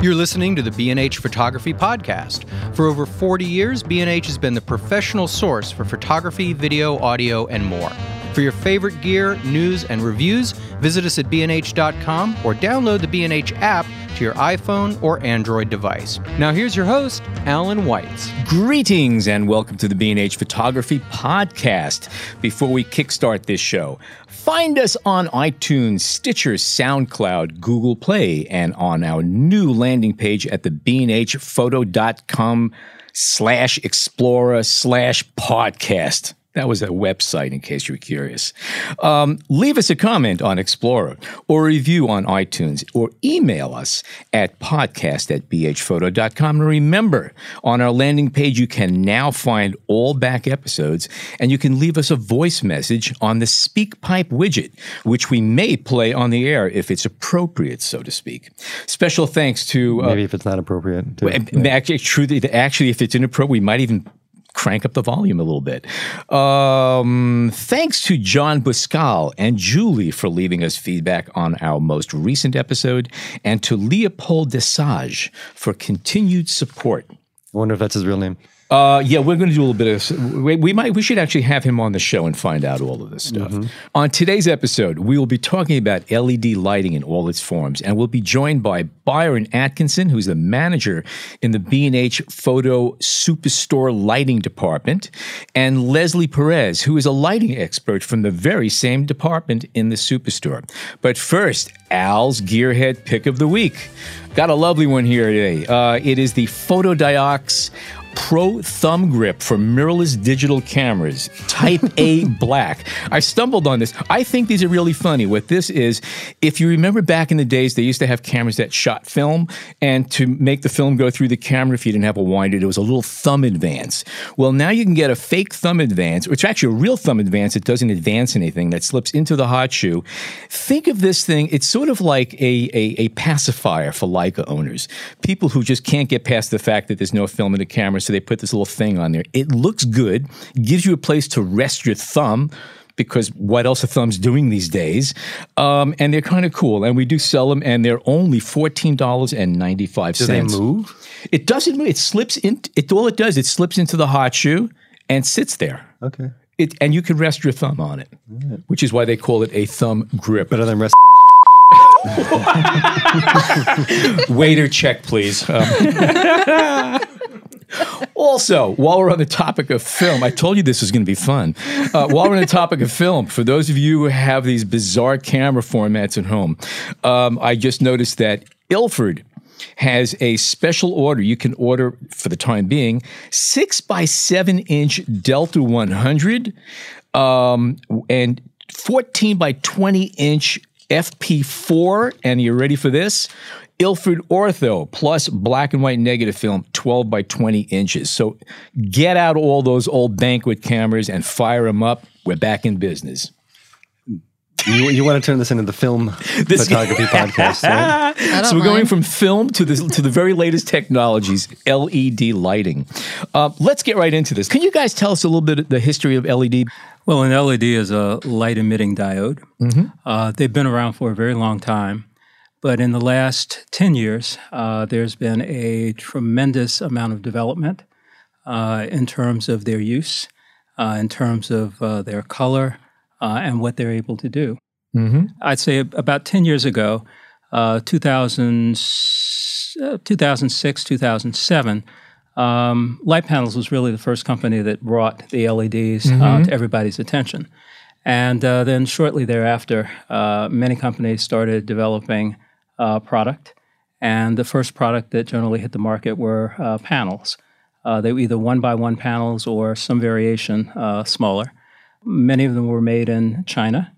You're listening to the B&H Photography Podcast. For over 40 years, B&H has been the professional source for photography, video, audio, and more. For your favorite gear, news, and reviews, visit us at bnh.com or download the B&H app to your iPhone or Android device. Now here's your host, Alan Weitz. Greetings and welcome to the B&H Photography Podcast. Before we kickstart this show, find us on iTunes, Stitcher, SoundCloud, Google Play, and on our new landing page at the bnhphoto.com slash explorer slash podcast. That was a website, in case you were curious. Um, leave us a comment on Explorer or a review on iTunes or email us at podcast at bhphoto.com. And remember, on our landing page, you can now find all back episodes and you can leave us a voice message on the SpeakPipe widget, which we may play on the air if it's appropriate, so to speak. Special thanks to. Uh, Maybe if it's not appropriate. Too. Actually, actually, if it's inappropriate, we might even crank up the volume a little bit. Um, thanks to John Buscal and Julie for leaving us feedback on our most recent episode, and to Leopold Desage for continued support. I wonder if that's his real name. Uh, yeah, we're going to do a little bit of. We, we, might. We should actually have him on the show and find out all of this stuff. Mm-hmm. On today's episode, we will be talking about LED lighting in all its forms, and we'll be joined by Byron Atkinson, who's the manager in the B and H Photo Superstore Lighting Department, and Leslie Perez, who is a lighting expert from the very same department in the Superstore. But first, Al's Gearhead Pick of the Week. Got a lovely one here today. Uh, it is the Fotodiox Pro Thumb Grip for mirrorless digital cameras, Type A Black. I stumbled on this. I think these are really funny. What this is, if you remember back in the days, they used to have cameras that shot film, and to make the film go through the camera, if you didn't have a winder, it was a little thumb advance. Well, now you can get a fake thumb advance, which is actually a real thumb advance that doesn't advance anything, that slips into the hot shoe. Think of this thing, it's sort of like a, a, a pacifier for Leica owners. People who just can't get past the fact that there's no film in the camera so they put this little thing on there. It looks good, gives you a place to rest your thumb because what else are thumbs doing these days? Um, and they're kind of cool. And we do sell them, and they're only fourteen dollars and ninety five cents. Do they move? It doesn't move. It slips in. It all it does. It slips into the hot shoe and sits there. Okay. It, and you can rest your thumb on it, right. which is why they call it a thumb grip. Better than rest. Waiter, check, please. Um, also, while we're on the topic of film, I told you this was going to be fun. Uh, while we're on the topic of film, for those of you who have these bizarre camera formats at home, um, I just noticed that Ilford has a special order. You can order, for the time being, six by seven inch Delta 100 um, and 14 by 20 inch FP4. And you're ready for this? Ilford Ortho plus black and white negative film, 12 by 20 inches. So get out all those old banquet cameras and fire them up. We're back in business. You, you want to turn this into the film this, photography podcast, right? So we're going from film to the to the very latest technologies, LED lighting. Uh, let's get right into this. Can you guys tell us a little bit of the history of LED? Well, an LED is a light emitting diode. Mm-hmm. Uh, they've been around for a very long time. But in the last 10 years, uh, there's been a tremendous amount of development uh, in terms of their use, uh, in terms of uh, their color, uh, and what they're able to do. Mm-hmm. I'd say about 10 years ago, uh, 2000, 2006, 2007, um, Litepanels was really the first company that brought the LEDs mm-hmm. to everybody's attention. And then shortly thereafter, many companies started developing uh, product. And the first product that generally hit the market were uh, panels. Uh, they were either one by one panels or some variation uh, smaller. Many of them were made in China.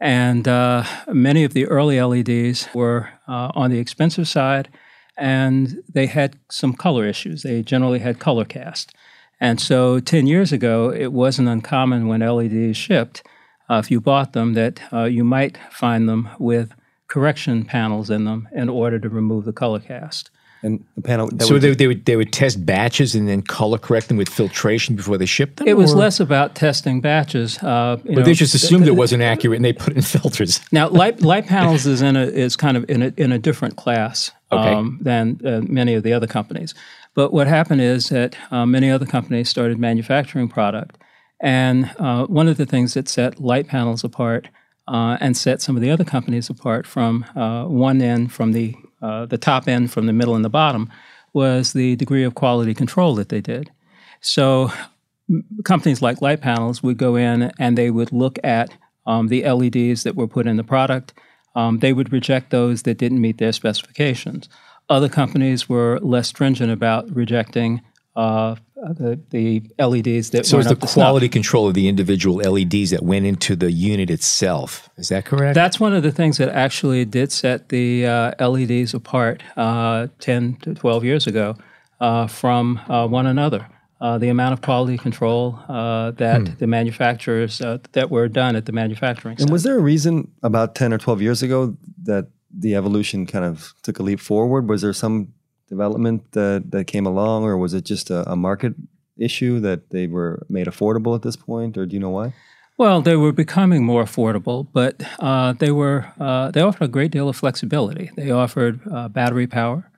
And uh, many of the early LEDs were uh, on the expensive side, and they had some color issues. They generally had color cast. And so 10 years ago, it wasn't uncommon when LEDs shipped, if you bought them, that you might find them with correction panels in them in order to remove the color cast. And the panel. So would, they, they, would they would test batches and then color correct them with filtration before they ship them. It was less about testing batches. Uh, but know, they just assumed it wasn't accurate and they put in filters. now, light, Litepanels is in a is kind of in a in a different class. Okay. um, than uh, many of the other companies. But what happened is that uh, many other companies started manufacturing product. And uh, one of the things that set Litepanels apart uh, and set some of the other companies apart from uh, one end, from the, uh, the top end, from the middle and the bottom, was the degree of quality control that they did. So companies like Litepanels would go in and they would look at um, the LEDs that were put in the product. Um, they would reject those that didn't meet their specifications. Other companies were less stringent about rejecting uh, the, the LEDs that So weren't it's the up to snuff. quality control of the individual LEDs that went into the unit itself. Is that correct? That's one of the things that actually did set the uh, LEDs apart uh, 10 to 12 years ago uh, from uh, one another. Uh, the amount of quality control uh, that Hmm. the manufacturers uh, that were done at the manufacturing And site. was there a reason about 10 or 12 years ago that the evolution kind of took a leap forward? Was there some development that, that came along, or was it just a, a market issue that they were made affordable at this point, or do you know why? Well, they were becoming more affordable, but uh, they were uh, they offered a great deal of flexibility. They offered uh, battery power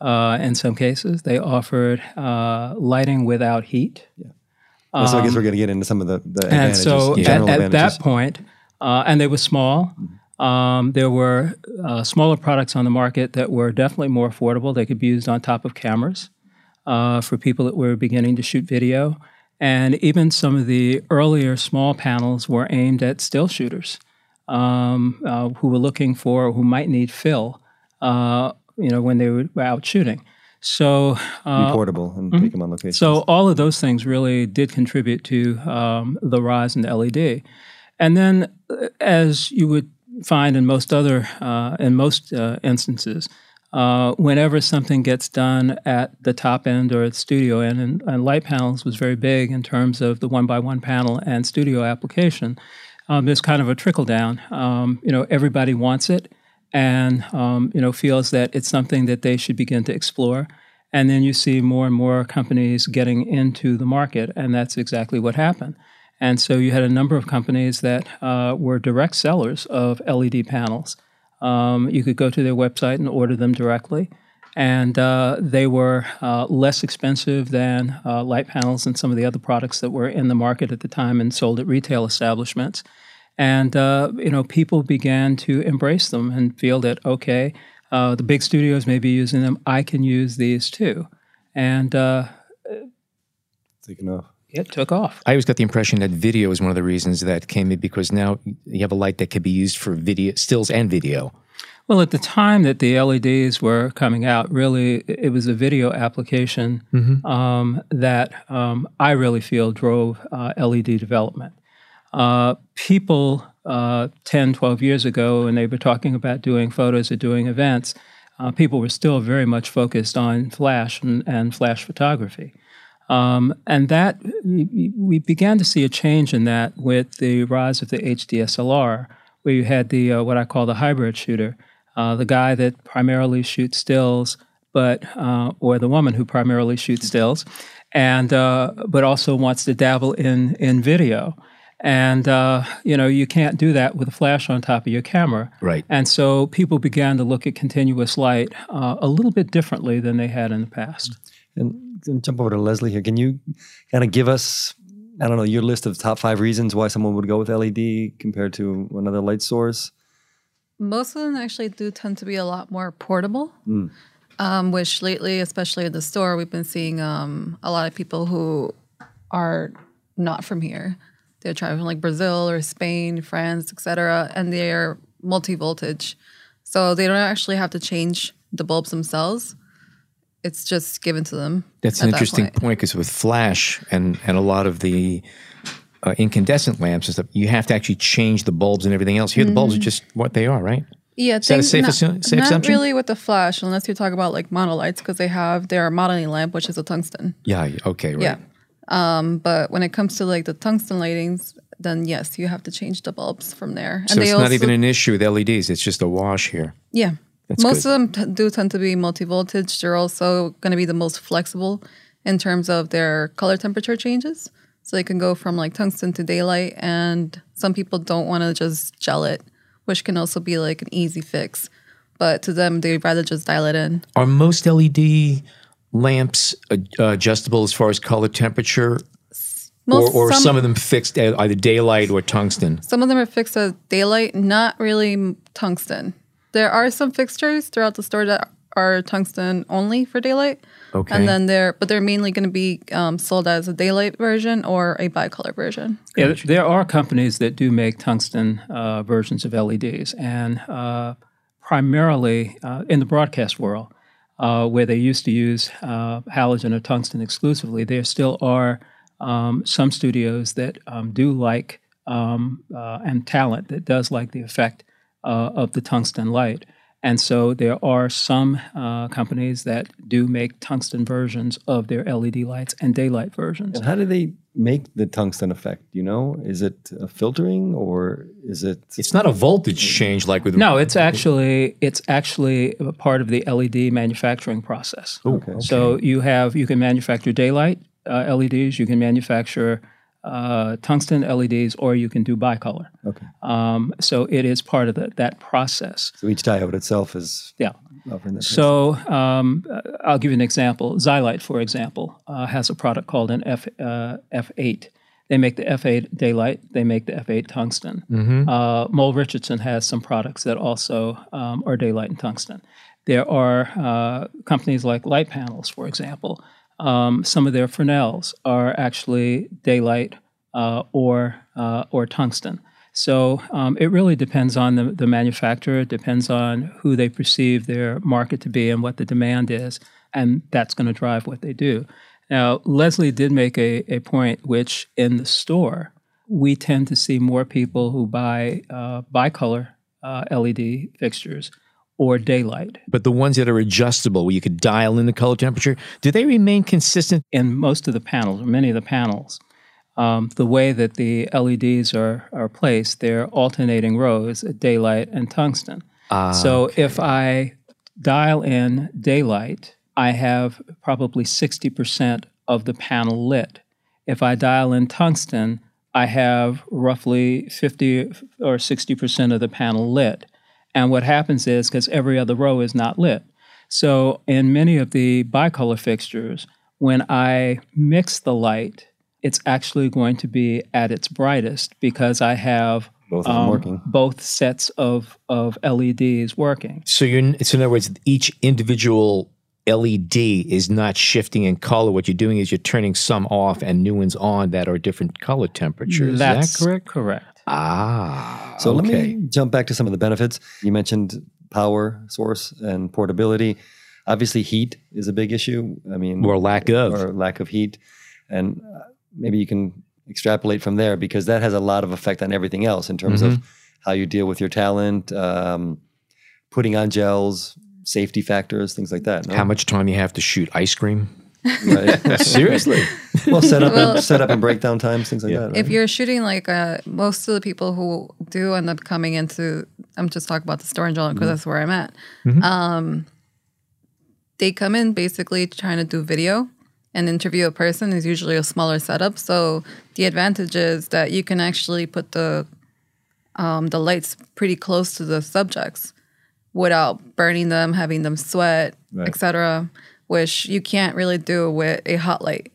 uh, in some cases. They offered uh, lighting without heat. Yeah, so I guess we're going to get into some of the, the Um, and advantages, so at, general at that point, uh, and they were small. Um, there were uh, smaller products on the market that were definitely more affordable. They could be used on top of cameras uh, for people that were beginning to shoot video. And even some of the earlier small panels were aimed at still shooters um, uh, who were looking for, who might need fill, uh, you know, when they were out shooting. So uh, Be portable and take them on location. so all of those things really did contribute to um, the rise in the LED. And then, uh, as you would find in most other uh, in most uh, instances, uh, whenever something gets done at the top end or at studio end, and, and Litepanels was very big in terms of the one by one panel and studio application. Um, there's kind of a trickle down. Um, you know, everybody wants it, and um, you know feels that it's something that they should begin to explore. And then you see more and more companies getting into the market, and that's exactly what happened. And so you had a number of companies that uh, were direct sellers of LED panels. Um, you could go to their website and order them directly, and uh, they were uh, less expensive than uh, Litepanels and some of the other products that were in the market at the time and sold at retail establishments. And uh, you know, people began to embrace them and feel that okay, uh, the big studios may be using them. I can use these too, and Taking off. It took off. I always got the impression that video is one of the reasons that came in because now you have a light that can be used for video, stills and video. Well, at the time that the LEDs were coming out, really, it was a video application um, that um, I really feel drove uh, LED development. Uh, people uh, 10, 12 years ago, when they were talking about doing photos or doing events, uh, people were still very much focused on flash and, and flash photography. Um, and that we we began to see a change in that with the rise of the HDSLR, where you had the uh, what I call the hybrid shooter, uh, the guy that primarily shoots stills, but uh, or the woman who primarily shoots stills, and uh, but also wants to dabble in in video. And uh, you know you can't do that with a flash on top of your camera, Right. And so people began to look at continuous light uh, a little bit differently than they had in the past. And, and jump over to Leslie here. Can you kind of give us, I don't know, your list of top five reasons why someone would go with LED compared to another light source? Most of them actually do tend to be a lot more portable, um, which lately, especially at the store, we've been seeing um, a lot of people who are not from here. They're traveling like Brazil or Spain, France, etc., and they are multi-voltage, so they don't actually have to change the bulbs themselves. It's just given to them. That's an interesting point. point because with flash and, and a lot of the uh, incandescent lamps and stuff, you have to actually change the bulbs and everything else. Here, the bulbs are just what they are, right? Yeah, that a things- safe not, assu- safe not really with the flash, unless you talk about like monolights, because they have their modeling lamp, which is a tungsten. Yeah. Okay. Right. Yeah. Um, but when it comes to like the tungsten lightings, then yes, you have to change the bulbs from there. And So it's not even an issue with LEDs. It's just a wash here. yeah. That's most good. of them t- do tend to be multi-voltage. They're also going to be the most flexible in terms of their color temperature changes. So they can go from like tungsten to daylight, and some people don't want to just gel it, which can also be like an easy fix. but to them, they'd rather just dial it in. Are most LED lamps uh, adjustable as far as color temperature? Most, or, or some, some, of them fixed at either daylight or tungsten? Some of them are fixed at daylight, not really tungsten. There are some fixtures throughout the store that are tungsten only for daylight. Okay. And then they're, but they're mainly going to be um, sold as a daylight version or a bicolor version. Yeah, there are companies that do make tungsten uh, versions of LEDs, and uh, primarily uh, in the broadcast world, uh, where they used to use uh, halogen or tungsten exclusively, there still are um, some studios that um, do like um, uh, and talent that does like the effect of the tungsten light. And so there are some uh, companies that do make tungsten versions of their LED lights and daylight versions. And how do they make the tungsten effect? You know, is it a filtering or is it? It's not a voltage change like with. No, it's actually it's actually a part of the LED manufacturing process. okay. So you have you can manufacture daylight uh, LEDs, you can manufacture uh, tungsten LEDs, or you can do bicolor. Okay. Um, so it is part of the, that process. So each diode itself is yeah. offering that. So um, I'll give you an example. Zylight, for example, uh, has a product called an F uh, F8. They make the F8 daylight. They make the F8 tungsten. Mm-hmm. Uh, Mole Richardson has some products that also um, are daylight and tungsten. There are uh, companies like Litepanels, for example, um, some of their Fresnels are actually daylight uh, or uh, or tungsten. So um, it really depends on the, the manufacturer. It depends on who they perceive their market to be and what the demand is, and that's going to drive what they do. Now, Leslie did make a, a point which in the store we tend to see more people who buy uh, bicolor uh, LED fixtures or daylight. But the ones that are adjustable, where you could dial in the color temperature, do they remain consistent? In most of the panels, or many of the panels, um, the way that the LEDs are, are placed, they're alternating rows, at daylight and tungsten. Ah, so okay. if I dial in daylight, I have probably 60% of the panel lit. If I dial in tungsten, I have roughly 50 or 60% of the panel lit. And what happens is because every other row is not lit. So in many of the bicolor fixtures, when I mix the light, it's actually going to be at its brightest because I have both um, working. both sets of, of LEDs working. So you're so in other words, each individual LED is not shifting in color. What you're doing is you're turning some off and new ones on that are different color temperatures. That's is that correct? Correct. Ah. So okay. let me jump back to some of the benefits. You mentioned power source and portability. Obviously, heat is a big issue. I mean, or lack of. or lack of heat, and uh, maybe you can extrapolate from there because that has a lot of effect on everything else in terms Mm-hmm. of how you deal with your talent, um, putting on gels, safety factors, things like that. no? How much time you have to shoot ice cream? Right. Seriously. well, set up, Well- and, set up and breakdown times, things like that. Right? If you're shooting like uh, most of the people who do end up coming into, I'm just talking about the store in general because that's where I'm at. Um, they come in basically trying to do video and interview a person is usually a smaller setup. So the advantage is that you can actually put the um, the lights pretty close to the subjects without burning them, having them sweat, Right. etc. Which you can't really do with a hot light.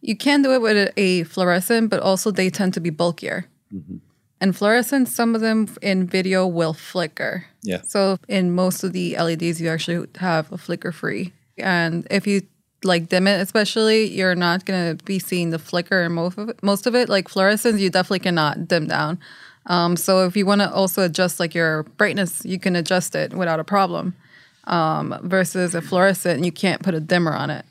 You can do it with a, fluorescent, but also they tend to be bulkier. And fluorescent, some of them in video will flicker. Yeah. So in most of the LEDs, you actually have a flicker free. And if you like dim it, especially, you're not gonna be seeing the flicker in most of it. Most of it, like fluorescents, you definitely cannot dim down. Um, so if you want to also adjust like your brightness, you can adjust it without a problem. Um, versus a fluorescent, you can't put a dimmer on it.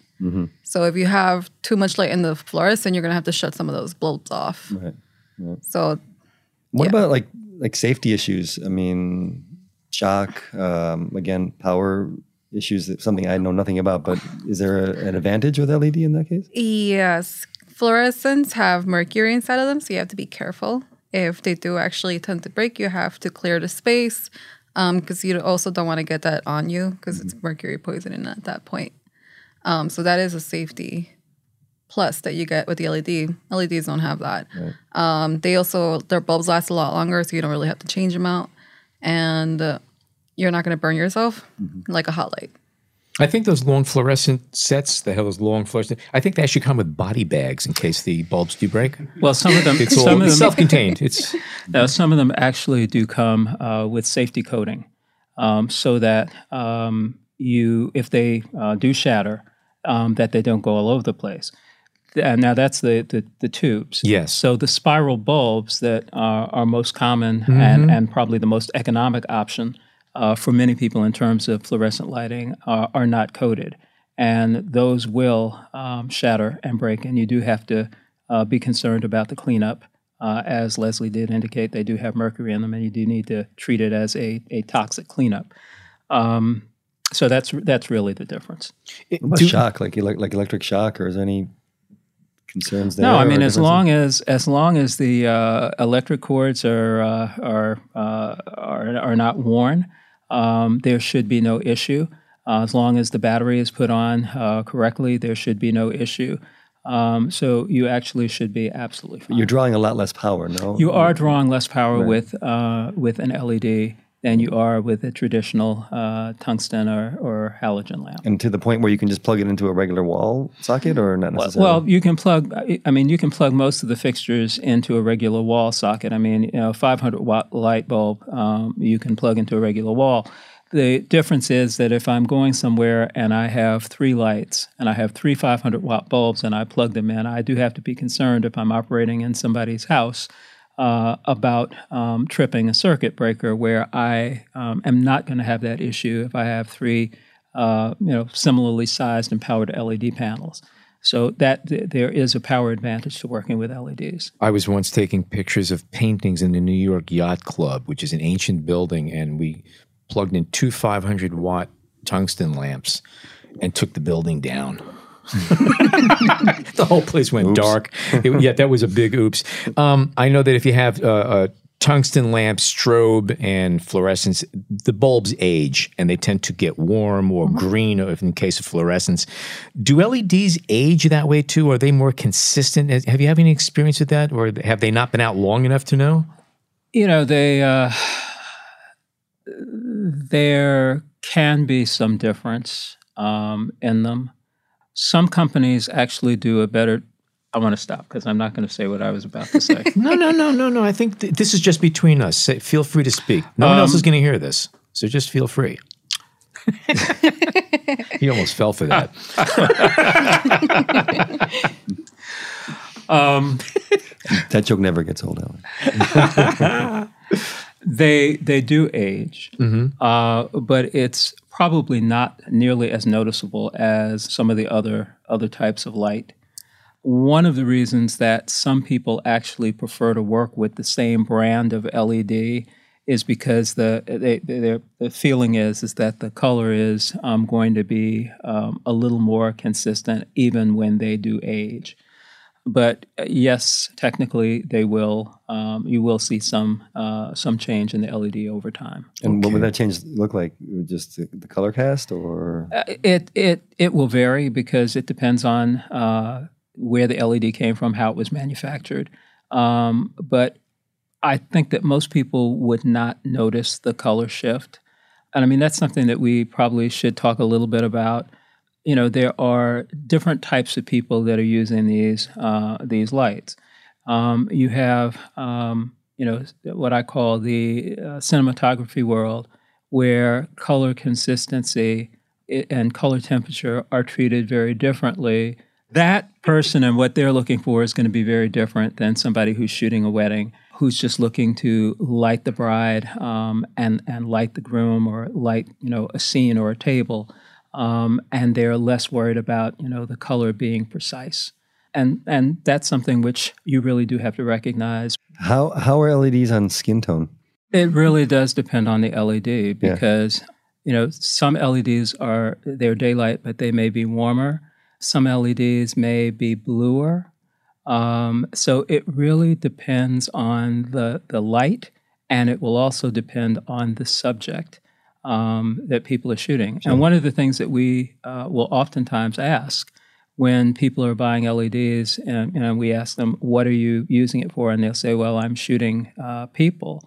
So if you have too much light in the fluorescent, you're gonna have to shut some of those bulbs off. Right. So What Yeah. about like like safety issues? I mean, shock, um, again, power issues. Something I know nothing about. But is there a, an advantage with LED in that case? Yes, fluorescents have mercury inside of them, so you have to be careful. If they do actually tend to break, you have to clear the space because you also don't want to get that on you because it's mercury poisoning at that point. Um, so that is a safety plus that you get with the LED. LEDs don't have that. Um, they also their bulbs last a lot longer, so you don't really have to change them out. And uh, you're not going to burn yourself Mm-hmm. like a hot light. I think those long fluorescent sets, they have those long fluorescent. I think they actually come with body bags in case the bulbs do break. Well, some of them, It's some all of them, self-contained. It's uh, some of them actually do come uh, with safety coating, um, so that um, you, if they uh, do shatter, um, that they don't go all over the place. And now that's the, the the tubes. Yes. So the spiral bulbs that are, are most common and, and probably the most economic option uh, for many people in terms of fluorescent lighting are, are not coated, and those will um, shatter and break. And you do have to uh, be concerned about the cleanup. Uh, as Leslie did indicate, they do have mercury in them, and you do need to treat it as a, a toxic cleanup. Um, so that's that's really the difference. What about Do- shock, like elec- like electric shock, or is there any concerns there? No, I mean as differences? long as as long as the uh, electric cords are uh, are, uh, are are not worn, um, there should be no issue. Uh, as long as the battery is put on uh, correctly, there should be no issue. Um, so you actually should be absolutely fine. you're drawing a lot less power. No, You are drawing less power with uh, with an LED than you are with a traditional uh, tungsten or, or halogen lamp. and to the point where you can just plug it into a regular wall socket, or not necessarily. Well, you can plug. I mean, you can plug most of the fixtures into a regular wall socket. I mean, you know, 500 watt light bulb um, you can plug into a regular wall. The difference is that if I'm going somewhere and I have three lights and I have three 500 watt bulbs and I plug them in, I do have to be concerned if I'm operating in somebody's house uh, about um, tripping a circuit breaker where I um, am not going to have that issue if I have three, uh, you know, similarly sized and powered LED panels. So that th- there is a power advantage to working with LEDs. I was once taking pictures of paintings in the New York Yacht Club, which is an ancient building, and we plugged in two 500 watt tungsten lamps and took the building down. the whole place went dark. It- yeah, that was a big oops. Um, I know that if you have uh, a tungsten lamp, strobe, and fluorescence, the bulbs age and they tend to get warm or green if in case of fluorescence. Do LEDs age that way too? Are they more consistent? Have you had any experience with that, or have they not been out long enough to know? You know, they uh, there can be some difference um, in them. Some companies actually do a better. I want to stop because I'm not going to say what I was about to say. No, no, no, no, no. I think th- this is just between us. Say, feel free to speak. No one else um, is going to hear this, so just feel free. he almost fell for that. Um, that joke never gets old, Alan. They they do age, mm-hmm. uh, but it's probably not nearly as noticeable as some of the other other types of light. One of the reasons that some people actually prefer to work with the same brand of LED is because the they, the feeling is is that the color is um, going to be um, a little more consistent even when they do age. But uh, yes, technically they will. Um, you will see some uh, some change in the LED over time. And what would that change look like? Just the, the color cast, or Uh, It it it will vary because it depends on uh, where the LED came from, how it was manufactured. Um, but I think that most people would not notice the color shift, and I mean that's something that we probably should talk a little bit about. You know, there are different types of people that are using these uh, these lights. Um, you have um, you know what I call the uh, cinematography world, where color consistency and color temperature are treated very differently. That person and what they're looking for is going to be very different than somebody who's shooting a wedding, who's just looking to light the bride um, and and light the groom or light you know a scene or a table, um, and they're less worried about you know the color being precise. And and that's something which you really do have to recognize how how are LEDs on skin tone? it really does depend on the LED because you know some LEDs are they're daylight, but they may be warmer. Some LEDs may be bluer. Um, so it really depends on the the light, and it will also depend on the subject um, that people are shooting. And one of the things that we uh, will oftentimes ask when people are buying LEDs, and you know, we ask them, "What are you using it for?" and they'll say, "Well, I'm shooting uh, people."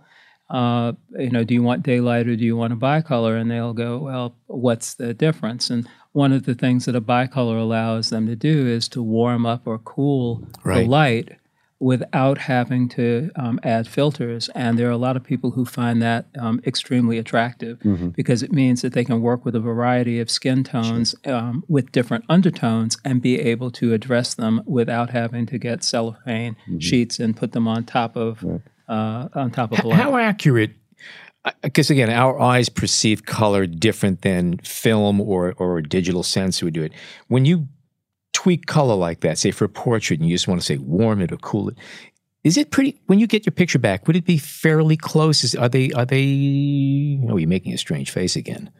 uh, you know, do you want daylight or do you want a bicolor? And they'll go, well, what's the difference? And one of the things that a bicolor allows them to do is to warm up or cool Right. the light without having to um, add filters. And there are a lot of people who find that um, extremely attractive because it means that they can work with a variety of skin tones um, with different undertones and be able to address them without having to get cellophane sheets and put them on top of uh, on top of H- light. How accurate? Because again, our eyes perceive color different than film or or digital sensor would do it. When you tweak color like that, say for a portrait, and you just want to say warm it or cool it, is it pretty? When you get your picture back, would it be fairly close? Is, are they? Are they? Oh, you're making a strange face again.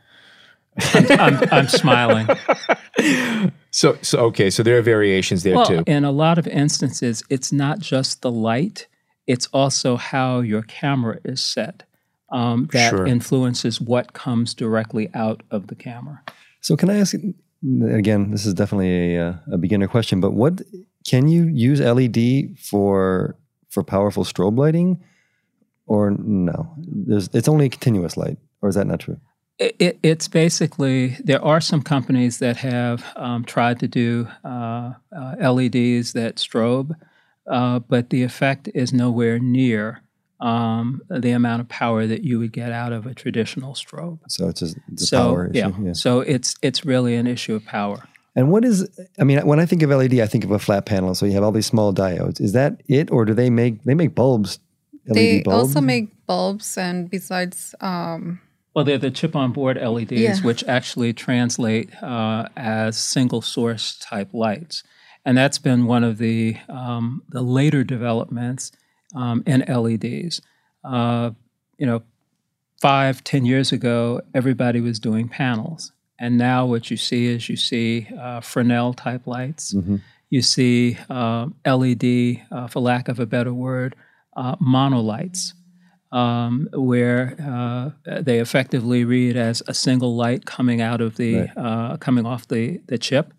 I'm, I'm smiling. So, so okay, so there are variations there Well, too. in a lot of instances, it's not just the light; it's also how your camera is set um, that Sure. influences what comes directly out of the camera. So can I ask again? This is definitely a, uh, a beginner question, but what can you use LED for for powerful strobe lighting, or no? There's it's only continuous light, or is that not true? It, it, it's basically there are some companies that have um, tried to do uh, uh, LEDs that strobe, uh, but the effect is nowhere near um, the amount of power that you would get out of a traditional strobe. So it's just it's a so power yeah, issue. so it's it's really an issue of power. And what is? I mean, when I think of LED, I think of a flat panel. So you have all these small diodes. Is that it, or do they make they make bulbs? LED They bulbs? also make bulbs, and besides, um, Well, they're the chip on board LEDs, Yeah. which actually translate uh, as single source type lights. And that's been one of the, um, the later developments um, in LEDs. Uh, you know, five, ten years ago, everybody was doing panels. And now what you see is you see uh, Fresnel type lights. You see uh, LED, uh, for lack of a better word, uh, monolights um, where uh, they effectively read as a single light coming out of the uh, coming off the the chip,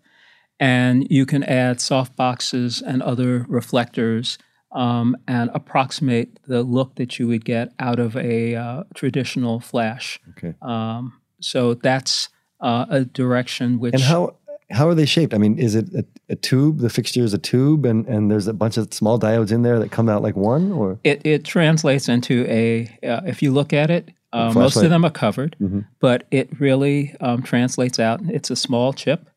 and you can add soft boxes and other reflectors um, and approximate the look that you would get out of a uh, traditional flash. Okay. Um, so that's uh, a direction which And how how are they shaped? I mean, is it a, a tube? The fixture is a tube, and and there's a bunch of small diodes in there that come out like one, or it, it translates into a uh, if you look at it uh, most of them are covered but it really um, translates out it's a small chip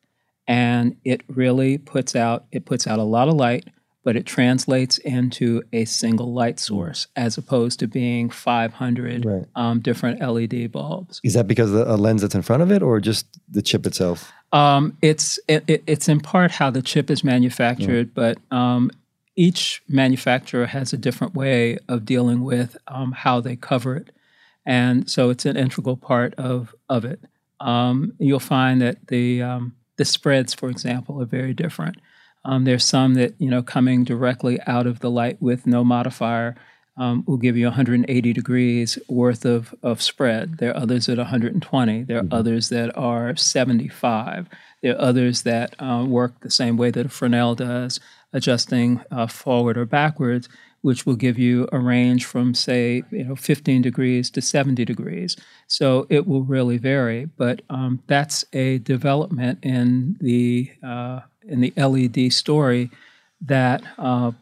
and it really puts out it puts out a lot of light but it translates into a single light source as opposed to being 500 Right. um, different led bulbs is that because of the a lens that's in front of it, or just the chip itself? Um, it's it, it- it's in part how the chip is manufactured, but um, each manufacturer has a different way of dealing with um, how they cover it, and so it's an integral part of of it. Um, you'll find that the um, the spreads, for example, are very different. Um, there's some that you know coming directly out of the light with no modifier um, will give you 180 degrees worth of, of spread. There are others at 120. There are others that are 75. There are others that uh, work the same way that a Fresnel does, adjusting uh, forward or backwards, which will give you a range from say you know 15 degrees to 70 degrees. So it will really vary, but um, that's a development in the uh, in the LED story that uh,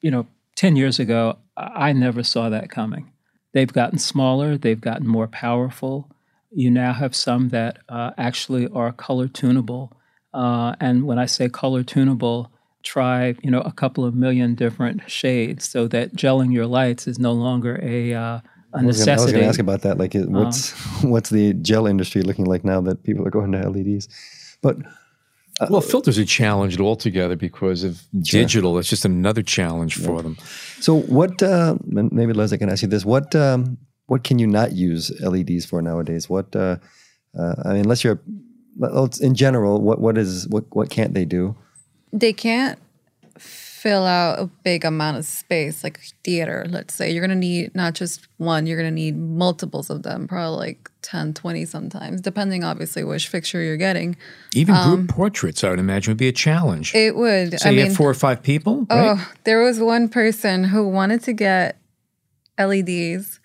you know 10 years ago I never saw that coming. They've gotten smaller, they've gotten more powerful. You now have some that uh, actually are color tunable. Uh, and when I say color tunable, try you know a couple of million different shades so that gelling your lights is no longer a, uh, a I was gonna- I was going to ask about that. Like, what's what's the gel industry looking like now that people are going to LEDs? But well, filters are challenged altogether because of digital. It's just another challenge for them. so what? Uh, and maybe Leslie can ask you this. What um, what can you not use LEDs for nowadays? What? Uh, uh, I mean, unless you're in general, what what is what what can't they do? they can't fill out a big amount of space like theater let's say you're going to need not just one you're going to need multiples of them probably like 10 20 sometimes depending obviously which fixture you're getting Even group um, portraits, I would imagine, would be a challenge. it would so i you mean have four or five people, oh, right? oh there was one person who wanted to get leds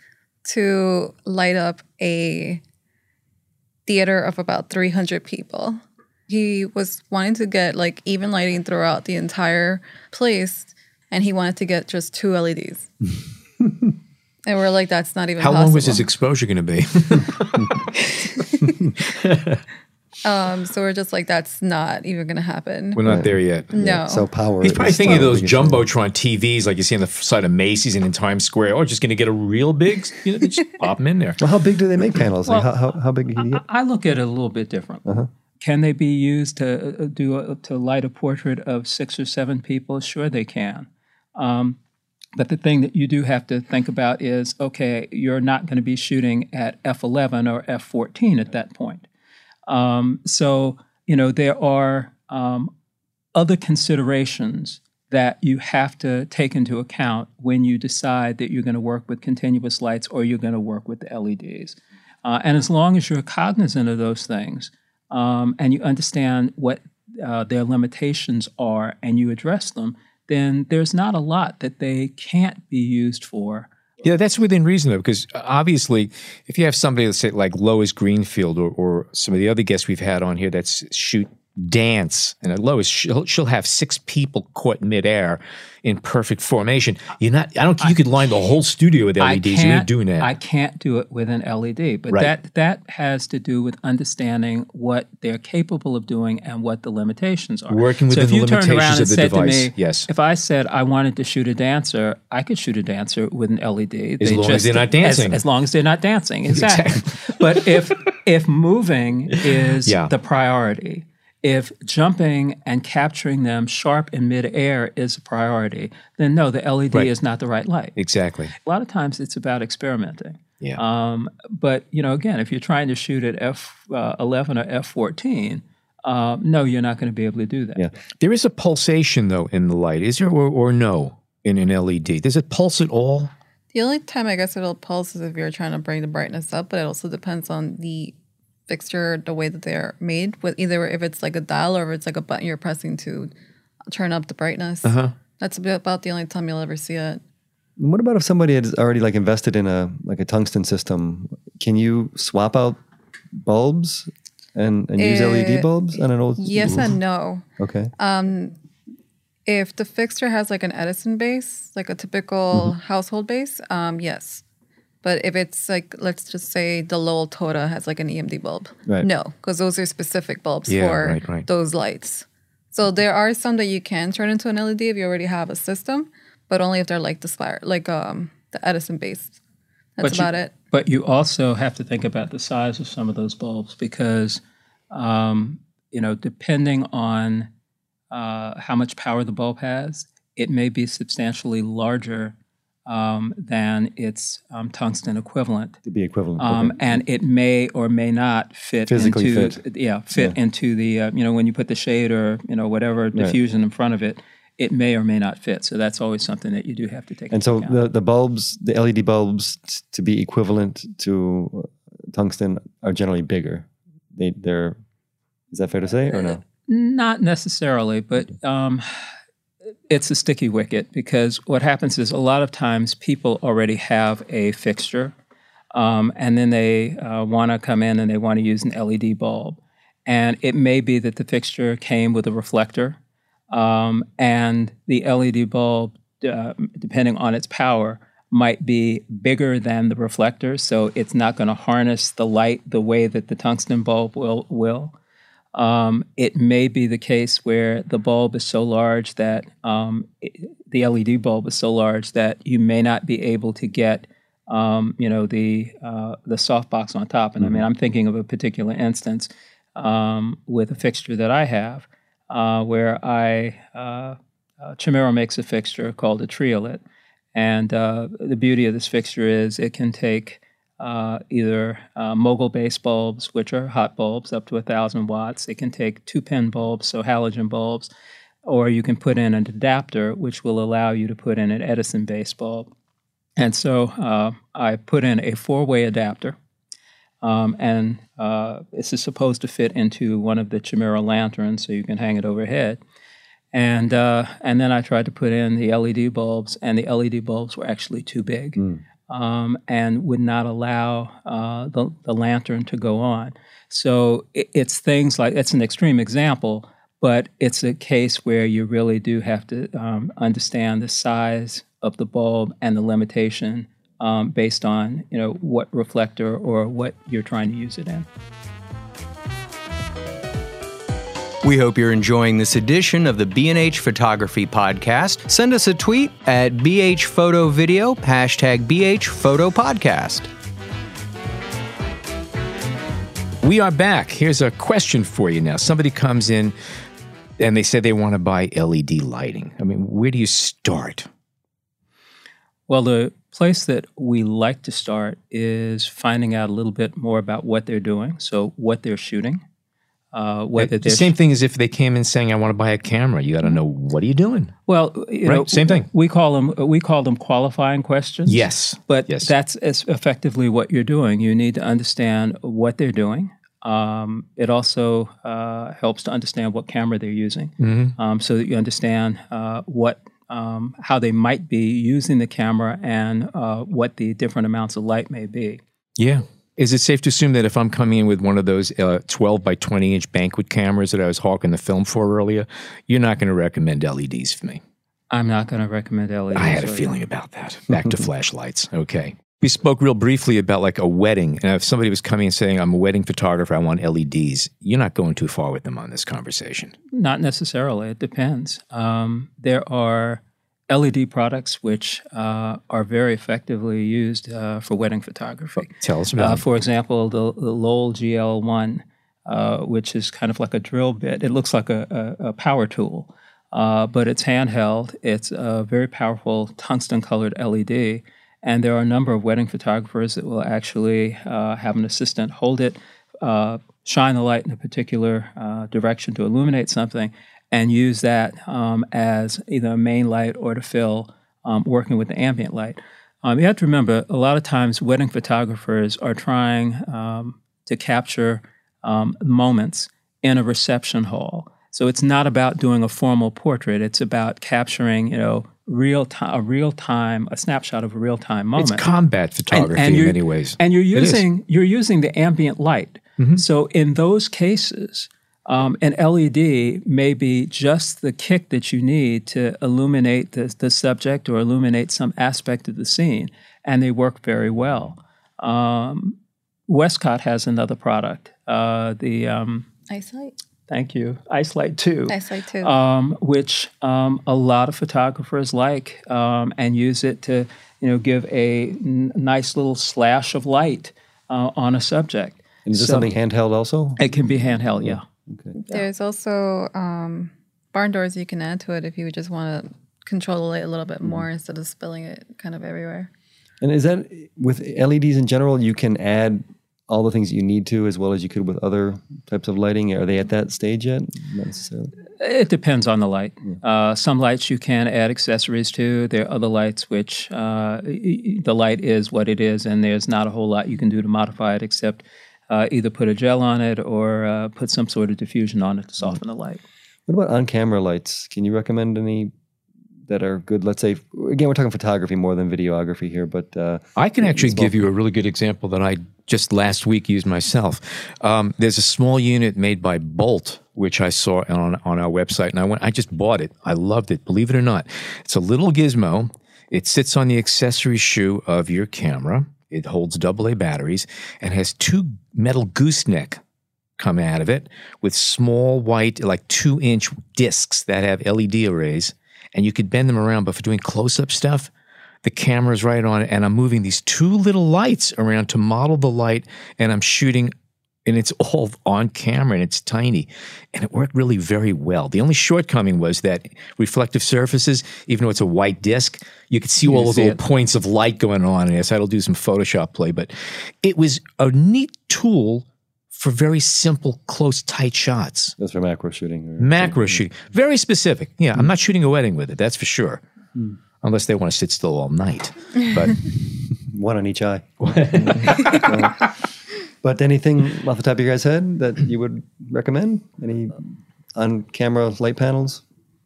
to light up a theater of about 300 people. He was wanting to get like even lighting throughout the entire place, and he wanted to get just two LEDs. and we're like, that's not even How possible. long was his exposure going to be? Um, so we're just like, that's not even going to happen. We're not there yet. no. So power. He's probably thinking of those the biggest jumbotron TVs like you see on the side of Macy's and in Times Square. Oh, just going to get a real big, you know, just pop them in there. Well, how big do they make panels? Like how, how, how big can you get? I look at it a little bit different. Can they be used to uh, do a, to light a portrait of six or seven people? Sure, they can. Um, but the thing that you do have to think about is, okay, you're not going to be shooting at f11 or f14 at that point. Um, so you know there are um, other considerations that you have to take into account when you decide that you're going to work with continuous lights or you're going to work with the LEDs. Uh, and as long as you're cognizant of those things um, and you understand what uh, their limitations are and you address them, then there's not a lot that they can't be used for. Yeah, that's within reason though, because obviously, if you have somebody let's say like Lois Greenfield or, or some of the other guests we've had on here that's shoot dance, and at Lois she'll, she'll have six people caught midair in perfect formation. You're not. I don't. You could line the whole studio with LEDs. You're can't doing that. I can't do it with an LED, but Right. that that has to do with understanding what they're capable of doing and what the limitations are. Working so within if the you turned limitations around of the said device, to me, yes. if I said I wanted to shoot a dancer, I could shoot a dancer with an LED. As They long as they're not dancing. As, as long as they're not dancing, exactly. but if if moving is Yeah. the priority, if jumping and capturing them sharp in midair is a priority, then no, the LED Right. is not the right light exactly. a lot of times it's about experimenting. Yeah. Um, but you know, again, if you're trying to shoot at f uh, 11 or f 14, uh, no, you're not going to be able to do that. Yeah. There is a pulsation though in the light. Is there or, or no in an LED? Does it pulse at all? The only time I guess it'll pulse is if you're trying to bring the brightness up, but it also depends on the fixture, the way that they're made, with either if it's like a dial or if it's like a button you're pressing to turn up the brightness. Uh-huh. That's about the only time you'll ever see it. What about if somebody has already like invested in a like a tungsten system? Can you swap out bulbs and, and use Uh, LED bulbs on an old? Yes and no. Okay. Um, if the fixture has like an Edison base, like a typical household base, um, yes. But if it's like, let's just say the Lowell Toda has like an EMD bulb, Right. no, because those are specific bulbs Yeah, for right, right. those lights. So there are some that you can turn into an LED if you already have a system, but only if they're like the Spire, like um, the Edison based. That's But you- about it. But you also have to think about the size of some of those bulbs because, um, you know, depending on uh, how much power the bulb has, it may be substantially larger um, than its um, tungsten equivalent. To be equivalent. um, and it may or may not fit Physically into fit. yeah fit into the uh, you know when you put the shade or you know whatever diffusion in front of it it may or may not fit so that's always something that you do have to take And into so account. the, the bulbs, the LED bulbs, t- to be equivalent to uh, tungsten, are generally bigger. They they're. Is that fair to say or no? Not necessarily, but um, it's a sticky wicket because what happens is a lot of times people already have a fixture um, and then they uh, want to come in and they want to use an LED bulb. And it may be that the fixture came with a reflector um, and the LED bulb, uh, depending on its power, might be bigger than the reflector. So it's not going to harness the light the way that the tungsten bulb will. will. Um, it may be the case where the bulb is so large that um, it- the LED bulb is so large that you may not be able to get, um, you know, the uh, the softbox on top. And I mean, I'm thinking of a particular instance um, with a fixture that I have uh, where I uh, uh, Chimera makes a fixture called a triolet, and uh, the beauty of this fixture is it can take uh, either uh, mogul base bulbs, which are hot bulbs up to a thousand watts. It can take two pin bulbs, so halogen bulbs, or you can put in an adapter, which will allow you to put in an Edison base bulb. And so uh, I put in a four way adapter. Um, and uh, this is supposed to fit into one of the Chimera lanterns, so you can hang it overhead. And uh, and then I tried to put in the LED bulbs, and the LED bulbs were actually too big. Um, and would not allow uh, the, the lantern to go on. So it, it's things like it's an extreme example, but it's a case where you really do have to um, understand the size of the bulb and the limitation um, based on you know what reflector or what you're trying to use it in. We hope you're enjoying this edition of the B&H Photography Podcast. Send us a tweet at BH Photo Video, hashtag BH Photo Podcast. We are back. Here's a question for you now. Somebody comes in and they say they want to buy LED lighting. I mean, where do you start? Well, the place that we like to start is finding out a little bit more about what they're doing. So, what they're shooting, uh, whether the same thing as if they came in saying, "I want to buy a camera." You got to know what are you doing. Well, you Right, know, same thing. We call them we call them qualifying questions. Yes, but Yes. that's as effectively what you're doing. You need to understand what they're doing. Um, it also uh, helps to understand what camera they're using, Mm-hmm. um, so that you understand uh, what um, how they might be using the camera and uh, what the different amounts of light may be. Yeah. Is it safe to assume that if I'm coming in with one of those uh, 12 by 20 inch banquet cameras that I was hawking the film for earlier, you're not going to recommend LEDs for me? I'm not going to recommend LEDs. I had a feeling about that. Back to flashlights. Okay. We spoke real briefly about like a wedding. And if somebody was coming and saying, I'm a wedding photographer, I want LEDs, you're not going too far with them on this conversation. Not necessarily. It depends. Um, there are LED products which uh, are very effectively used uh, for wedding photography. Tell us about Uh, for example, the, the Lowel GL1, uh, which is kind of like a drill bit. It looks like a, a, a power tool, uh, but it's handheld. It's a very powerful tungsten colored LED. And there are a number of wedding photographers that will actually uh, have an assistant hold it, uh, shine the light in a particular uh, direction to illuminate something, and use that um, as either a main light or to fill, um, working with the ambient light. Um, you have to remember, a lot of times wedding photographers are trying um, to capture um, moments in a reception hall. So it's not about doing a formal portrait. It's about capturing, you know, real time, a real time, a snapshot of a real time moment. It's combat photography in you're- many ways. And you're. Mm-hmm. using you're using the ambient light. So in those cases, um, an LED may be just the kick that you need to illuminate the, the subject or illuminate some aspect of the scene, and they work very well. Um, Westcott has another product, uh, the um, Ice Light. thank you, Ice Light Two Ice Light too. um, which um, a lot of photographers like um, and use it to you know give a n- nice little slash of light uh, on a subject. And is this So- something handheld also? It can be handheld, yeah. There's also um, barn doors you can add to it if you just want to control the light a little bit more instead of spilling it kind of everywhere. And is that with LEDs in general? You can add all the things that you need to, as well as you could with other types of lighting. Are they at that stage yet? Not necessarily. It depends on the light. Uh, some lights you can add accessories to. There are other lights which uh, y- y- the light is what it is, and there's not a whole lot you can do to modify it except uh, either put a gel on it or uh, put some sort of diffusion on it to soften the light. What about on-camera lights? Can you recommend any that are good? Let's say again, we're talking photography more than videography here, but uh, I can actually give you a really good example that I just last week used myself. Um, there's a small unit made by Bolt, which I saw on on our website, and I went. I just bought it. I loved it. Believe it or not, it's a little gizmo. It sits on the accessory shoe of your camera. It holds AA batteries and has two metal gooseneck come out of it with small white, like two inch discs that have LED arrays, and you could bend them around. But for doing close up stuff, the camera's right on it, and I'm moving these two little lights around to model the light, and I'm shooting, and it's all on camera, and it's tiny, and it worked really very well. The only shortcoming was that reflective surfaces, even though it's a white disc, you could see all those see little it. points of light going on. And yes, I'll do some Photoshop play, but it was a neat tool for very simple, close, tight shots. that's for macro shooting. Macro shooting, very specific. Yeah, I'm not shooting a wedding with it. That's for sure. Hmm. Unless they want to sit still all night. But one on each eye. but anything off the top of your guys' head that you would recommend? Any on-camera light panels?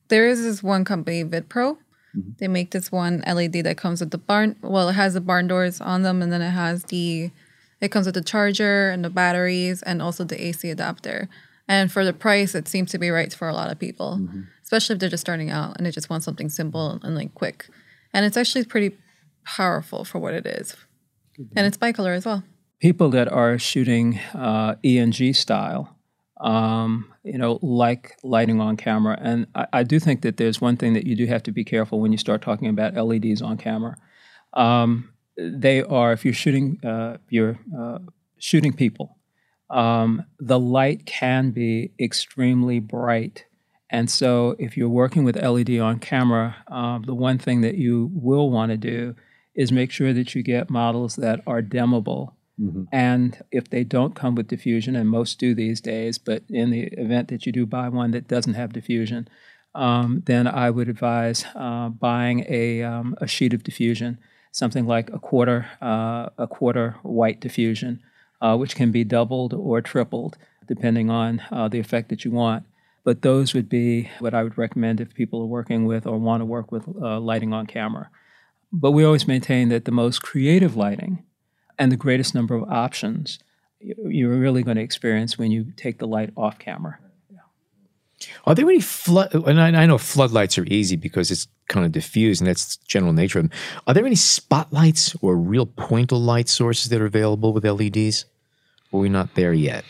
There is this one company, VidPro, mm-hmm. They make this one LED that comes with the barn. Well, it has the barn doors on them, and then it has the. It comes with the charger and the batteries, and also the AC adapter. And for the price, it seems to be right for a lot of people, mm-hmm. especially if they're just starting out and they just want something simple and like quick. And it's actually pretty powerful for what it is, and it's bicolor as well. People that are shooting uh, ENG style, um, you know, like lighting on camera. And I, I do think that there's one thing that you do have to be careful when you start talking about LEDs on camera. Um, they are, if you're shooting, uh, you're uh, shooting people, um, the light can be extremely bright. And so, if you're working with LED on camera, um, the one thing that you will want to do is make sure that you get models that are dimmable. And if they don't come with diffusion, and most do these days, but in the event that you do buy one that doesn't have diffusion, um, then I would advise uh, buying a, um, a sheet of diffusion, something like a quarter uh, a quarter white diffusion, uh, which can be doubled or tripled depending on uh, the effect that you want. But those would be what I would recommend if people are working with or want to work with uh, lighting on camera. But we always maintain that the most creative lighting and the greatest number of options you're really going to experience when you take the light off camera. Are there any flood? And I, I know floodlights are easy because it's kind of diffused, and that's the general nature of them. Are there any spotlights or real point of light sources that are available with LEDs? Or are we not there yet?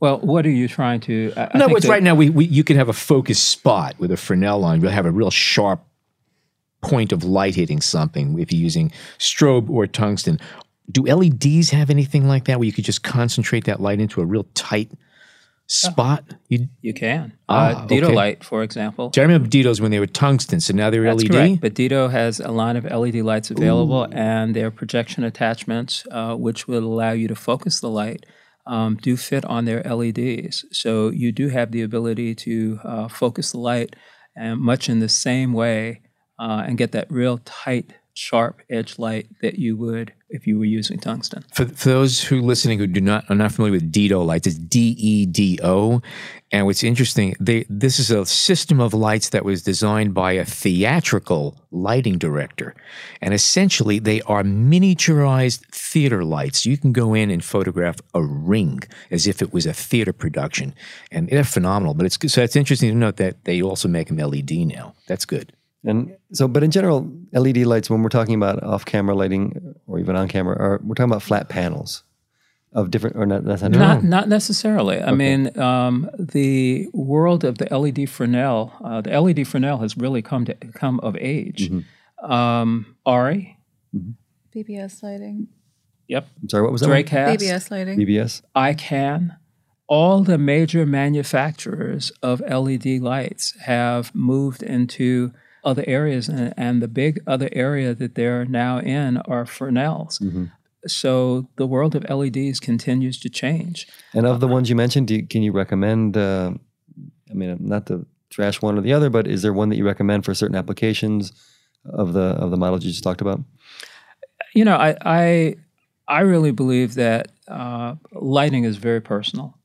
Well, what are you trying to? I, I No, that- right now. We, we you can have a focused spot with a Fresnel line. You'll have a real sharp point of light hitting something if you're using strobe or tungsten. Do LEDs have anything like that where you could just concentrate that light into a real tight spot? You, You can. Ah, uh, Dedo okay. light, for example. Do I remember Dedos when they were tungsten, so now they're That's LED. correct. But Dedo has a line of LED lights available, and their projection attachments, uh, which will allow you to focus the light, um, do fit on their LEDs. So you do have the ability to uh, focus the light, and much in the same way, uh, and get that real tight, sharp edge light that you would if you were using tungsten. For, for those who listening who do not are not familiar with Dedo lights, it's D E D O, and what's interesting, they this is a system of lights that was designed by a theatrical lighting director, and essentially they are miniaturized theater lights. You can go in and photograph a ring as if it was a theater production, and they're phenomenal. But it's so it's interesting to note that they also make them LED now. That's good. And so, but in general, LED lights, when we're talking about off-camera lighting or even on-camera, are we're talking about flat panels of different, or not? That's not, Not, not necessarily. I mean, um, the world of the LED Fresnel, uh, the LED Fresnel has really come to come of age. Um, ARRI, BBS lighting. yep, I'm sorry, what was that? Dracast, BBS lighting. BBS. Ikan, all the major manufacturers of LED lights have moved into other areas, and, and the big other area that they're now in are Fresnels. So the world of LEDs continues to change. And of the ones you mentioned, do you, can you recommend? Uh, I mean, not to trash one or the other, but is there one that you recommend for certain applications of the of the models you just talked about? you know, I I, I really believe that uh, lighting is very personal.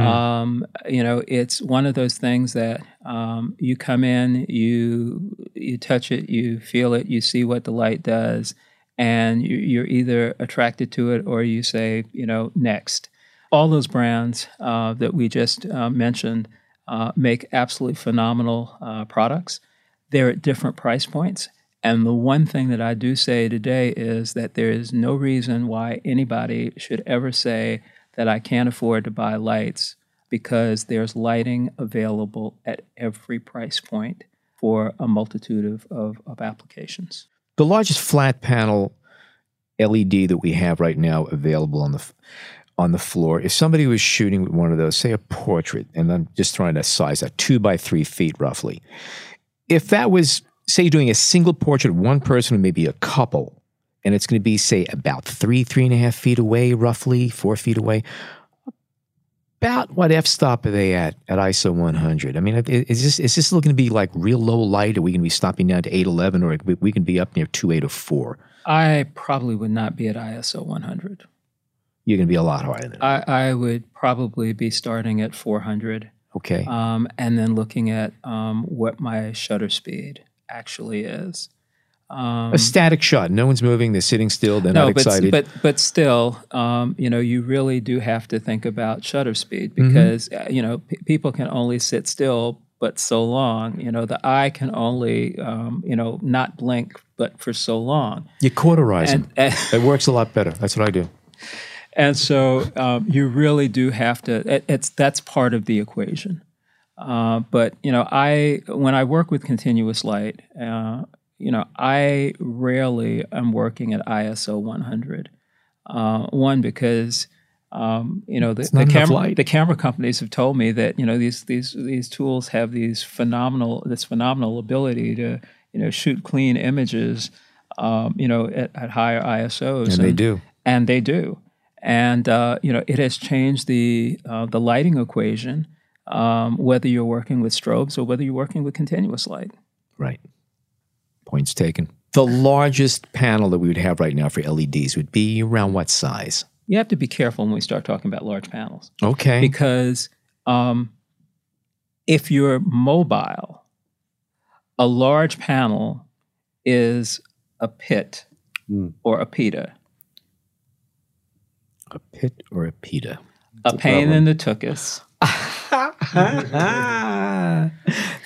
Um, you know, it's one of those things that um, you come in, you you touch it, you feel it, you see what the light does, and you, you're either attracted to it or you say, you know, next. All those brands uh, that we just uh, mentioned uh, make absolutely phenomenal uh, products. They're at different price points. And the one thing that I do say today is that there is no reason why anybody should ever say that I can't afford to buy lights because there's lighting available at every price point for a multitude of, of, of applications. The largest flat panel LED that we have right now available on the on the floor. If somebody was shooting with one of those, say a portrait, and I'm just throwing a size, a two by three feet roughly. If that was, say, doing a single portrait one person or maybe a couple, and it's going to be, say, about three, three and a half feet away, roughly four feet away. About what f stop are they at at ISO 100? I mean, is this is this looking to be like real low light? Are we going to be stopping down to 811, or we, we can be up near 2804? I probably would not be at ISO 100. You're going to be a lot higher than that. I, I would probably be starting at 400 Okay. um, and then looking at um, what my shutter speed actually is. A static shot. No one's moving. They're sitting still. They're not but, excited. but but still, um, you know, you really do have to think about shutter speed Mm-hmm. because uh, you know p- people can only sit still but so long. You know, the eye can only um, you know not blink but for so long. you cauterize And, them. and It works a lot better. That's what I do. and so um, you really do have to. It, it's that's part of the equation. Uh, but you know, I when I work with continuous light, uh, you know, I rarely am working at ISO 100. Uh, one because um, you know the, the camera the camera companies have told me that you know these these these tools have these phenomenal this phenomenal ability to you know shoot clean images um, you know at, at higher ISOs And they do. and they do. And uh, you know, it has changed the uh, the lighting equation, um, whether you're working with strobes or whether you're working with continuous light. Right. Points taken. The largest panel that we would have right now for LEDs would be around what size? You have to be careful when we start talking about large panels Okay. because um, if you're mobile, a large panel is a pit or a pita, a pit or a pita? a pain in the tuchus.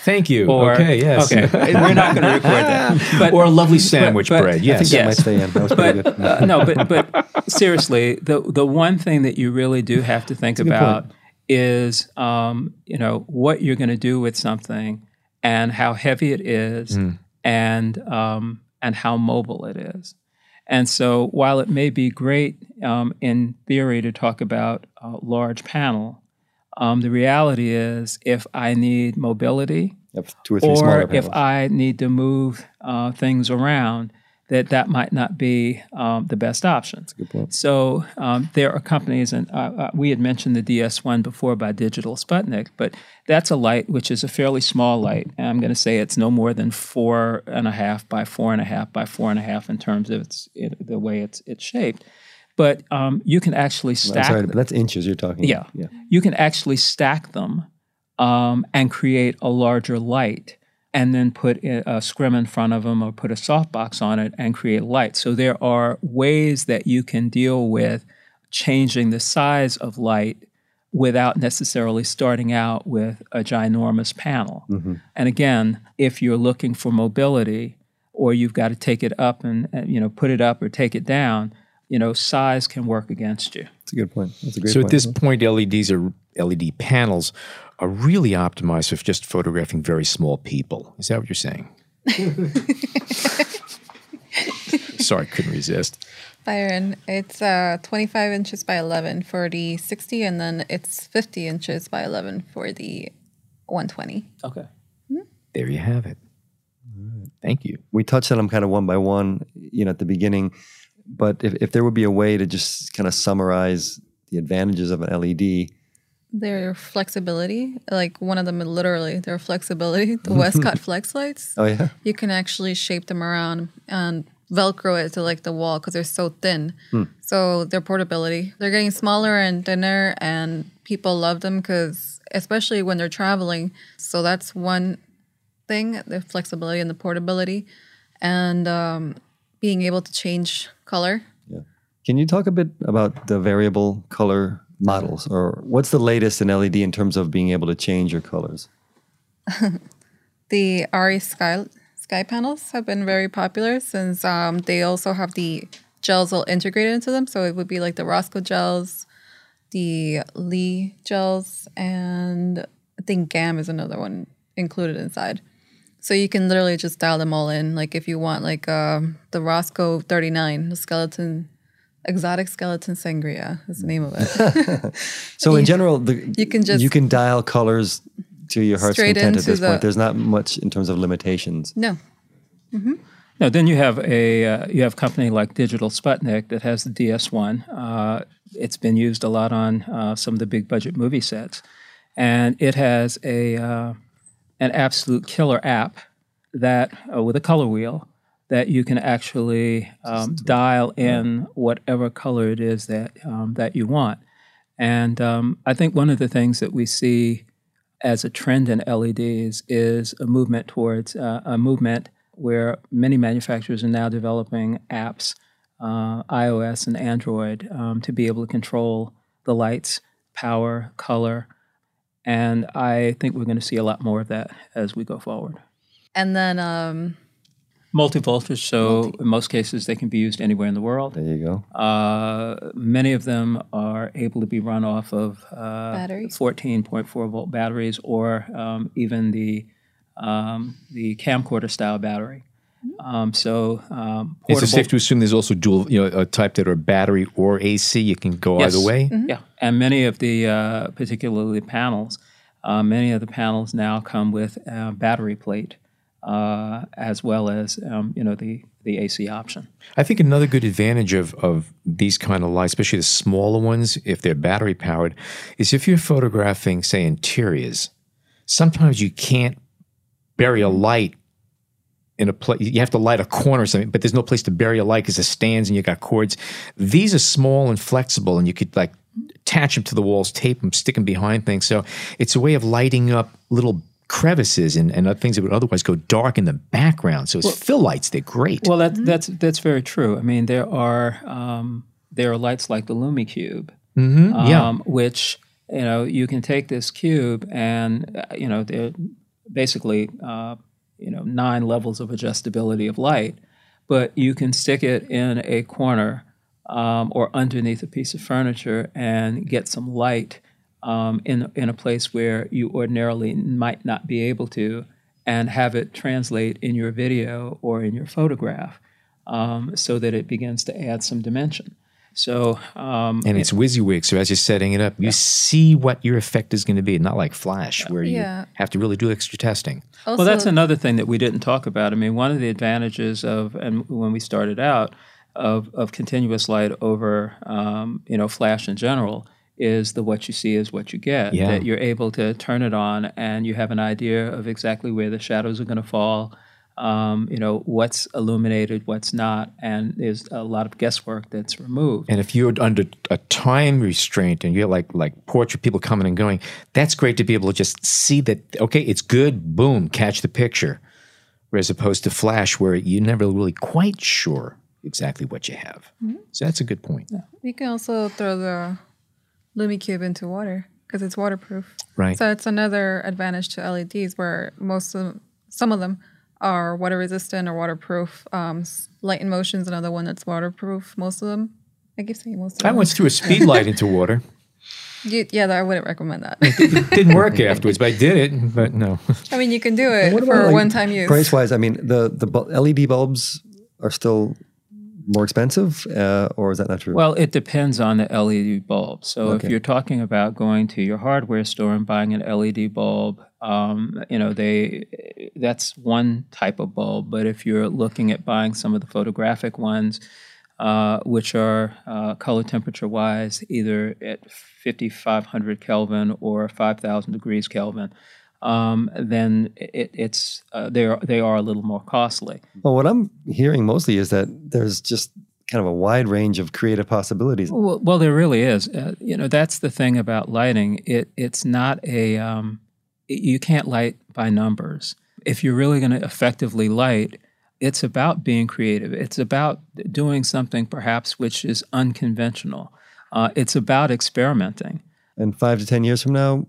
Thank you. Or, okay, yes. Okay, we're not going to record that. But, or a lovely sandwich but- bread. I Yes. think that Yes. might stay in. That but good. uh, no, but but seriously, the the one thing that you really do have to think about is, um, you know, what you're going to do with something, and how heavy it is, and um, and how mobile it is. And so, while it may be great um, in theory to talk about a large panel, um, the reality is, if I need mobility, Yep, or or if. I need to move uh, things around, that that might not be um, the best option. Good point. So um, there are companies, and uh, uh, we had mentioned the DS1 before by Digital Sputnik, but that's a light which is a fairly small light. And I'm going to say it's no more than four and a half by four and a half by four and a half in terms of its it, the way it's it's shaped. But um, you can actually stack sorry, them. that's inches you're talking. Yeah. about. yeah. You can actually stack them um, and create a larger light and then put a scrim in front of them or put a softbox on it and create light. So there are ways that you can deal with changing the size of light without necessarily starting out with a ginormous panel. And again, if you're looking for mobility or you've got to take it up and, and, you know put it up or take it down, you know, size can work against you. That's a good point. That's a great point. So point. at this point, LEDs are LED panels are really optimized for just photographing very small people. Is that what you're saying? Sorry, couldn't resist. Byron, it's uh, 25 inches by 11 for the 60, and then it's 50 inches by 11 for the 120. Okay. There you have it. Thank you. we touched on them kind of one by one, you know, at the beginning. But if, if there would be a way to just kind of summarize the advantages of an LED, Their flexibility, like one of them literally, their flexibility, the Westcott Flex lights, oh yeah, you can actually shape them around and Velcro it to like the wall because they're so thin. So their portability, they're getting smaller and thinner, and people love them because, especially when they're traveling. So that's one thing: the flexibility and the portability, and um, being able to change color. Yeah. Can you talk a bit about the variable color models, or what's the latest in LED in terms of being able to change your colors? The ARRI Sky Sky panels have been very popular since um, they also have the gels all integrated into them. So it would be like the Rosco gels, the Lee gels, and I think GAM is another one included inside. So you can literally just dial them all in. Like if you want like um, the Rosco 39, the skeleton, exotic skeleton sangria is the name of it. So in general, the, You can just- you can dial colors to your heart's content at this the- point. There's not much in terms of limitations. no, Now, then you have a uh, you have a company like Digital Sputnik that has the DS1. Uh, it's been used a lot on uh, some of the big budget movie sets, and it has a uh, an absolute killer app that uh, with a color wheel that you can actually um, dial in whatever color it is that um, that you want. And um, I think one of the things that we see as a trend in LEDs is a movement towards uh, a movement where many manufacturers are now developing apps, uh, iOS and Android, um, to be able to control the lights, power, color. And I think we're going to see a lot more of that as we go forward. And then um, Multi-voltage, so in most cases they can be used anywhere in the world. There you go. Uh, many of them are able to be run off of uh, Batteries. 14.4 volt batteries or um, even the um, the camcorder style battery. Um, so um, Is it safe to assume there's also dual, you know, a type that are battery or AC? You can go Yes. either way. yeah, and many of the uh, particularly panels, uh, many of the panels now come with a battery plate uh, as well as um, you know the the AC option. I think another good advantage of, of these kind of lights, especially the smaller ones, if they're battery powered, is if you're photographing, say, interiors, sometimes you can't bury a light in a place. You have to light a corner or something, but there's no place to bury a light because it stands and you got cords. These are small and flexible, and you could like attach them to the walls, tape them, stick them behind things. So it's a way of lighting up little crevices and, and other things that would otherwise go dark in the background. So as fill lights, they're great. Well, that, that's that's very true. I mean, there are um, there are lights like the Lume Cube, mm-hmm. yeah. um, which you know you can take this cube and uh, you know they're basically uh, you know nine levels of adjustability of light, but you can stick it in a corner um, or underneath a piece of furniture and get some light um, in in a place where you ordinarily might not be able to, and have it translate in your video or in your photograph, um, so that it begins to add some dimension. So um, and it's WYSIWYG. So as you're setting it up, you see what your effect is going to be, not like Flash, where you Yeah. have to really do extra testing. also, Well, that's another thing that we didn't talk about. I mean, one of the advantages of, and when we started out, of, of continuous light over, um, you know, flash in general, is the what you see is what you get. Yeah. That you're able to turn it on and you have an idea of exactly where the shadows are going to fall. Um, you know what's illuminated, what's not, and there's a lot of guesswork that's removed. And if you're under a time restraint and you're like like portrait people coming and going, that's great to be able to just see that. Okay, it's good. Boom, catch the picture. as opposed to Flash, where you're never really quite sure exactly what you have. So that's a good point, you can also throw the Lume Cube into water because it's waterproof. right? So it's another advantage to LEDs where most of some of them are water resistant or waterproof. Um, Light & Motion is another one that's waterproof. Most of them, I keep saying most of I them. once threw a speed light into water. You- yeah, I wouldn't recommend that. It didn't work afterwards, but I did it. But no. I mean, you can do it What for like, one-time use. Price wise, I mean, the the bu- LED bulbs are still more expensive, uh, or is that not true? Well, it depends on the LED bulb. So Okay. if you're talking about going to your hardware store and buying an LED bulb, um, you know they that's one type of bulb. But if you're looking at buying some of the photographic ones, uh, which are uh, color temperature wise, either at 5,500 Kelvin or 5,000 degrees Kelvin, um, then it, it's uh, they are they are a little more costly. well, what I'm hearing mostly is that there's just kind of a wide range of creative possibilities. Well, well there really is. Uh, you know, that's the thing about lighting. It it's not a um, you can't light by numbers. If you're really going to effectively light, it's about being creative. It's about doing something perhaps which is unconventional. Uh, it's about experimenting. And five to ten years from now,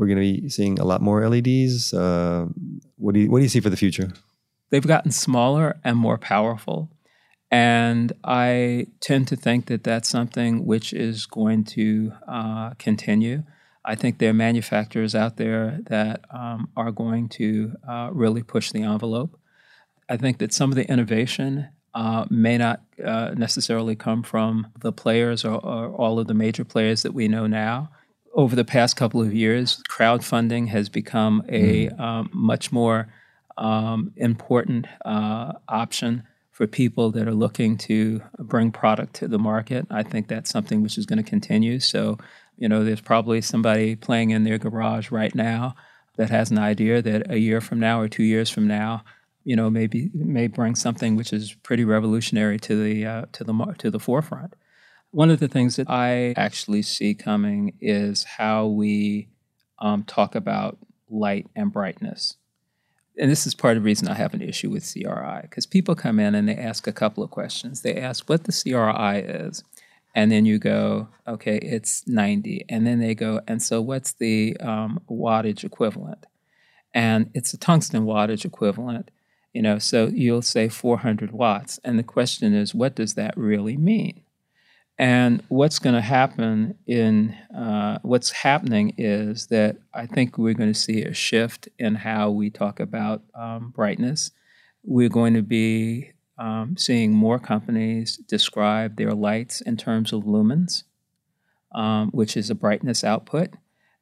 we're going to be seeing a lot more LEDs. Uh, what do you what do you see for the future? they've gotten smaller and more powerful. And I tend to think that that's something which is going to uh, continue. I think there are manufacturers out there that um, are going to uh, really push the envelope. I think that some of the innovation uh, may not uh, necessarily come from the players or, or all of the major players that we know now. Over the past couple of years, crowdfunding has become a um, much more um, important uh, option for people that are looking to bring product to the market. I think that's something which is going to continue. So, you know, there's probably somebody playing in their garage right now that has an idea that a year from now or two years from now, you know, maybe may bring something which is pretty revolutionary to the uh, to the to the forefront. One of the things that I actually see coming is how we um, talk about light and brightness. And this is part of the reason I have an issue with CRI, because people come in and they ask a couple of questions. They ask what the CRI is, and then you go, okay, it's 90. And then they go, and so what's the um, wattage equivalent? And it's a tungsten wattage equivalent, you know, so you'll say 400 watts. And the question is, what does that really mean? And what's going to happen in uh, what's happening is that I think we're going to see a shift in how we talk about um, brightness. We're going to be um, seeing more companies describe their lights in terms of lumens, um, which is a brightness output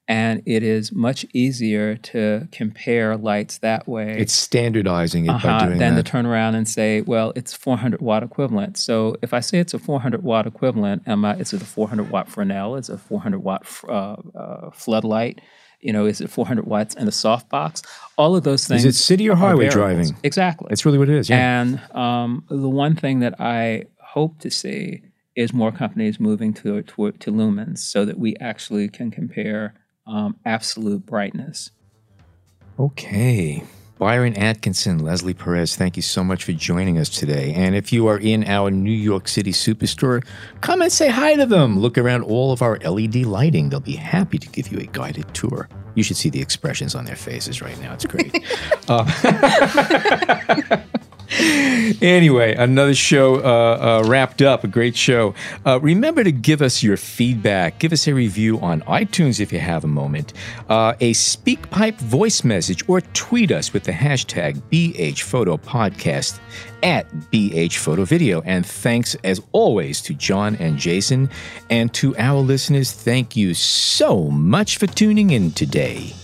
and it is much easier to compare lights that way. It's standardizing it uh-huh, by doing than that. to turn around and say, well, it's 400 watt equivalent. So if I say it's a 400 watt equivalent, am I, is it a 400 watt Fresnel? Is it a 400 watt uh, uh, floodlight? You know, is it 400 watts in a softbox? All of those things. Is it city or highway driving? Exactly. That's really what it is. Yeah. And um, the one thing that I hope to see is more companies moving to, to, to lumens so that we actually can compare um, absolute brightness. Okay. Byron Atkinson, Leslie Perez, thank you so much for joining us today. And if you are in our New York City superstore, come and say hi to them. Look around all of our LED lighting. They'll be happy to give you a guided tour. You should see the expressions on their faces right now. It's great. uh, anyway, another show uh, uh, wrapped up. A great show. Uh, remember to give us your feedback. Give us a review on iTunes if you have a moment. Uh, a SpeakPipe voice message or tweet us with the hashtag BHPhotoPodcast at BHPhotoVideo. And thanks as always to John and Jason. And to our listeners, thank you so much for tuning in today.